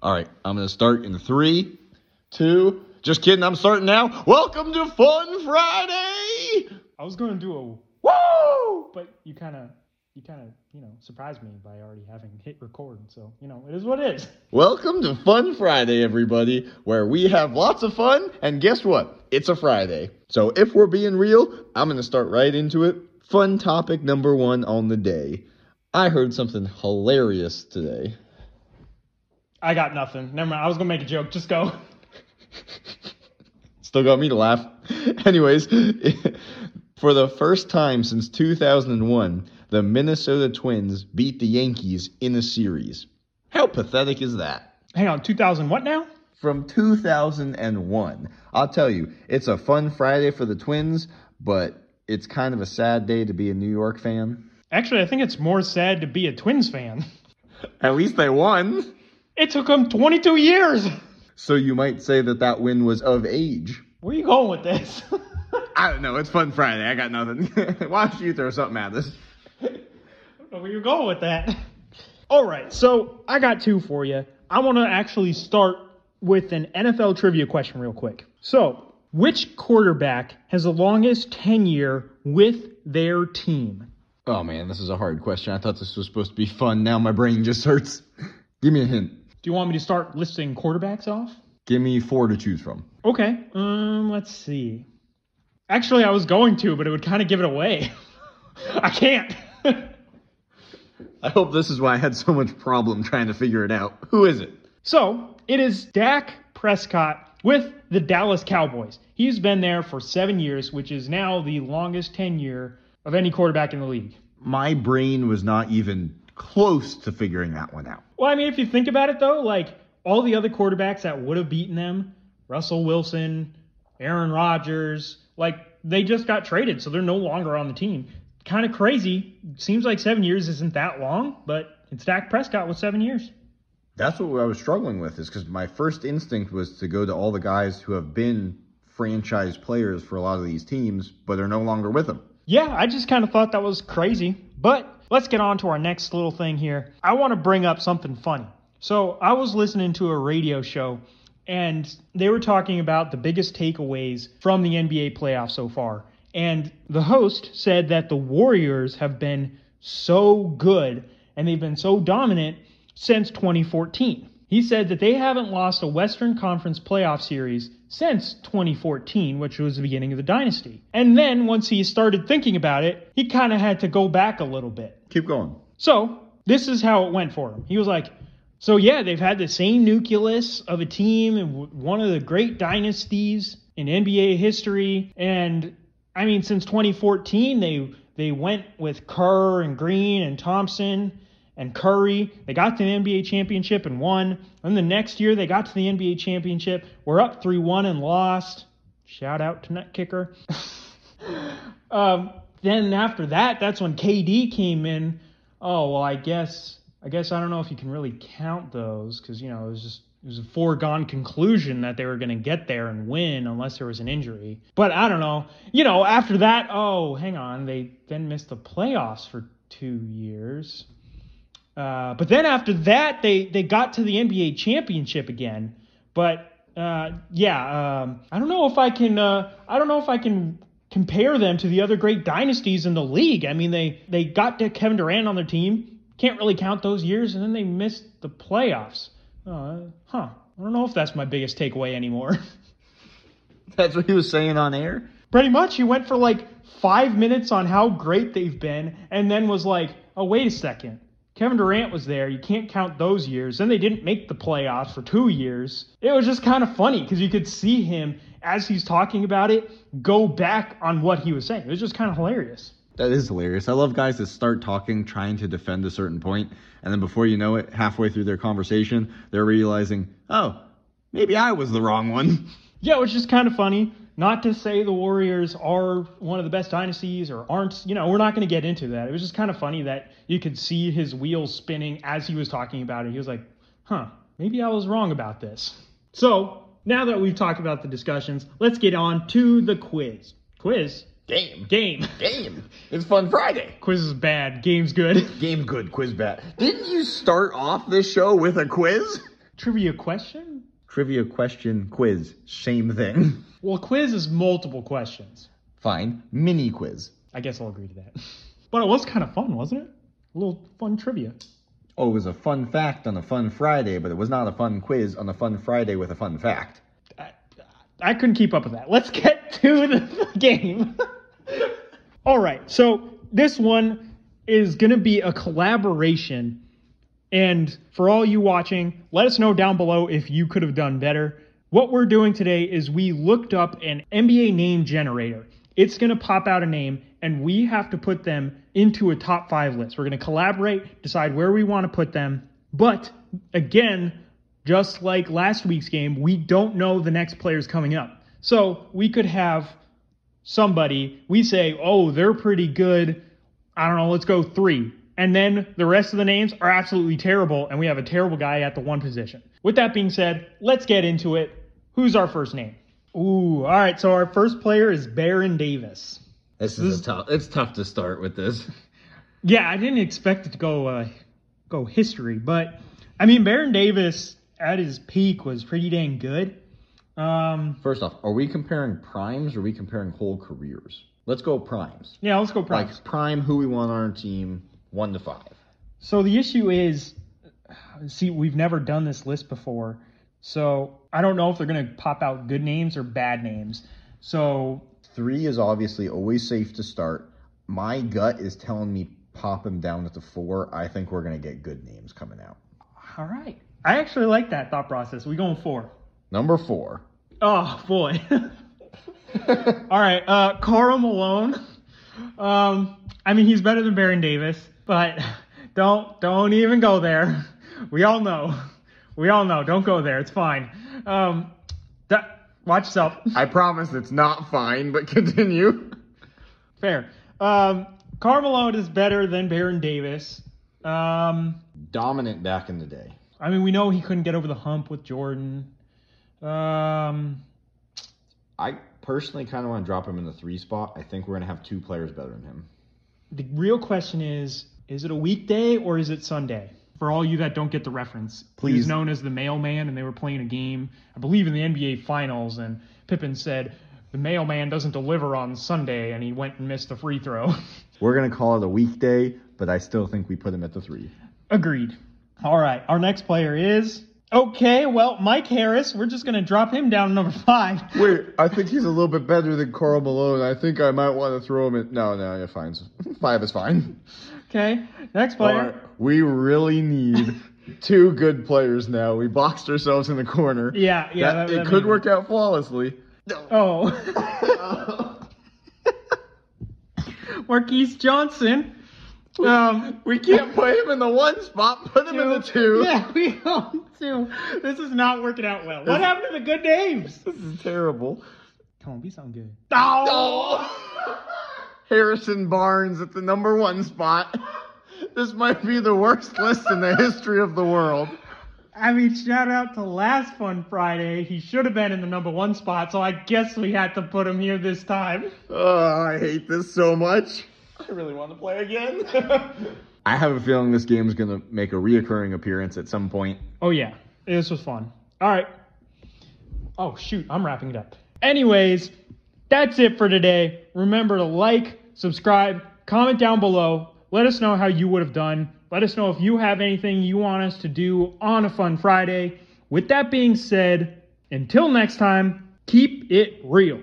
All right, I'm going to start in three, two, just kidding, I'm starting now. Welcome to Fun Friday! I was going to do a Woo! but you kind of, you kind of, you know, surprised me by already having hit record. So you know, it is what it is. Welcome to Fun Friday, everybody, where we have lots of fun, and guess what? It's a Friday. So if we're being real, I'm going to start right into it. Fun topic number one on the day. I heard something hilarious today. I got nothing. Never mind. I was gonna make a joke. Just go. Still got me to laugh. Anyways, for the first time since 2001, the Minnesota Twins beat the Yankees in a series. How pathetic is that? Hang on. 2000. What now? From 2001. I'll tell you, it's a fun Friday for the Twins, but it's kind of a sad day to be a New York fan. Actually, I think it's more sad to be a Twins fan. At least they won. It took him 22 years. So you might say that that win was of age. Where are you going with this? I don't know. It's Fun Friday. I got nothing. Why don't you throw something at us? Where you going with that? All right, so I got two for you. I want to actually start with an NFL trivia question real quick. So, which quarterback has the longest tenure with their team? Oh man, this is a hard question. I thought this was supposed to be fun. Now my brain just hurts. Give me a hint. Do you want me to start listing quarterbacks off? Give me four to choose from. Okay, um, let's see. Actually, I was going to, but it would kind of give it away. I can't. I hope this is why I had so much problem trying to figure it out. Who is it? So it is Dak Prescott with the Dallas Cowboys. He's been there for seven years, which is now the longest tenure of any quarterback in the league. My brain was not even close to figuring that one out. Well, I mean, if you think about it, though, like all the other quarterbacks that would have beaten them, Russell Wilson, Aaron Rodgers, like they just got traded, so they're no longer on the team. Kind of crazy. Seems like seven years isn't that long, but it's Dak Prescott with seven years. That's what I was struggling with, is because my first instinct was to go to all the guys who have been franchise players for a lot of these teams, but are no longer with them. Yeah, I just kind of thought that was crazy. But let's get on to our next little thing here. I want to bring up something funny. So I was listening to a radio show and they were talking about the biggest takeaways from the NBA playoffs so far. And the host said that the Warriors have been so good and they've been so dominant since 2014. He said that they haven't lost a Western Conference playoff series since 2014, which was the beginning of the dynasty. And then once he started thinking about it, he kind of had to go back a little bit. Keep going. So this is how it went for him. He was like, so yeah, they've had the same nucleus of a team, one of the great dynasties in NBA history, and I mean, since 2014, they they went with Kerr and Green and Thompson and Curry. They got to the NBA championship and won. And the next year, they got to the NBA championship. We're up 3 1 and lost. Shout out to Nut Kicker. um, then after that, that's when KD came in. Oh, well, I guess. I guess I don't know if you can really count those because you know it was just it was a foregone conclusion that they were going to get there and win unless there was an injury. But I don't know. You know, after that, oh, hang on, they then missed the playoffs for two years. Uh, but then after that, they they got to the NBA championship again. But uh, yeah, um, I don't know if I can. Uh, I don't know if I can compare them to the other great dynasties in the league. I mean, they they got to Kevin Durant on their team. Can't really count those years, and then they missed the playoffs. Uh, huh. I don't know if that's my biggest takeaway anymore. That's what he was saying on air? Pretty much, he went for like five minutes on how great they've been, and then was like, oh, wait a second. Kevin Durant was there. You can't count those years. Then they didn't make the playoffs for two years. It was just kind of funny because you could see him as he's talking about it go back on what he was saying. It was just kind of hilarious. That is hilarious. I love guys that start talking, trying to defend a certain point, and then before you know it, halfway through their conversation, they're realizing, oh, maybe I was the wrong one. Yeah, it was just kind of funny. Not to say the Warriors are one of the best dynasties or aren't, you know, we're not going to get into that. It was just kind of funny that you could see his wheels spinning as he was talking about it. He was like, huh, maybe I was wrong about this. So now that we've talked about the discussions, let's get on to the quiz. Quiz? Game. Game. Game. It's Fun Friday. Quiz is bad. Game's good. Game good, quiz bad. Didn't you start off this show with a quiz? Trivia question? Trivia question quiz, same thing. Well, quiz is multiple questions. Fine, mini quiz. I guess I'll agree to that. But it was kind of fun, wasn't it? A little fun trivia. Oh, it was a fun fact on a fun Friday, but it was not a fun quiz on a fun Friday with a fun fact. I, I couldn't keep up with that. Let's get to the game. All right, so this one is going to be a collaboration. And for all you watching, let us know down below if you could have done better. What we're doing today is we looked up an NBA name generator. It's going to pop out a name, and we have to put them into a top five list. We're going to collaborate, decide where we want to put them. But again, just like last week's game, we don't know the next players coming up. So we could have somebody, we say, oh, they're pretty good. I don't know, let's go three. And then the rest of the names are absolutely terrible, and we have a terrible guy at the one position. With that being said, let's get into it. Who's our first name? Ooh, all right. So our first player is Baron Davis. This is a tough. It's tough to start with this. Yeah, I didn't expect it to go uh, go history, but I mean Baron Davis at his peak was pretty dang good. Um, First off, are we comparing primes or are we comparing whole careers? Let's go primes. yeah, let's go primes. Like prime, who we want on our team, one to five. So the issue is, see, we've never done this list before, so I don't know if they're gonna pop out good names or bad names. So Three is obviously always safe to start. My gut is telling me pop him down at the four. I think we're gonna get good names coming out. all right, I actually like that thought process. We going four. Number four. Oh boy. All right, uh, Karl Malone. Um, I mean, he's better than Baron Davis, but don't don't even go there. We all know. We all know. Don't go there. It's fine. Um, that, watch yourself. I promise it's not fine, but continue. Fair. Um, Karl Malone is better than Baron Davis. Um, Dominant back in the day. I mean, we know he couldn't get over the hump with Jordan. Um, I personally kind of want to drop him in the three spot. I think we're gonna have two players better than him. The real question is is it a weekday or is it Sunday? For all you that don't get the reference, he was Please. known as the mailman, and they were playing a game, I believe, in the NBA Finals, and Pippen said, The mailman doesn't deliver on Sunday, and he went and missed the free throw. We're gonna call it a weekday, but I still think we put him at the three. Agreed. All right, our next player is. Okay, well, Mike Harris. We're just going to drop him down to number five. Wait, I think he's a little bit better than Karl Malone. I think I might want to throw him in. No, no, you're fine. Five is fine. Okay, next player. We really need two good players now. We boxed ourselves in the corner. Yeah, yeah. That- that- it that could work out flawlessly. Oh. Marquise Johnson. Um, We can't put him in the one spot. Put him in the two. Yeah, we own two. This is not working out well. What happened to the good names? This is terrible. Come on, be something good. Oh! Harrison Barnes at the number one spot. This might be the worst list in the history of the world. I mean, shout out to last Fun Friday. He should have been in the number one spot, so I guess we had to put him here this time. Oh, I hate this so much. I really want to play again. I have a feeling this game is going to make a reoccurring appearance at some point. Oh yeah, this was fun. All right. Oh shoot, I'm wrapping it up. Anyways, that's it for today. Remember to like, subscribe, comment down below. Let us know how you would have done. Let us know if you have anything you want us to do on a fun Friday. With that being said, until next time, keep it real.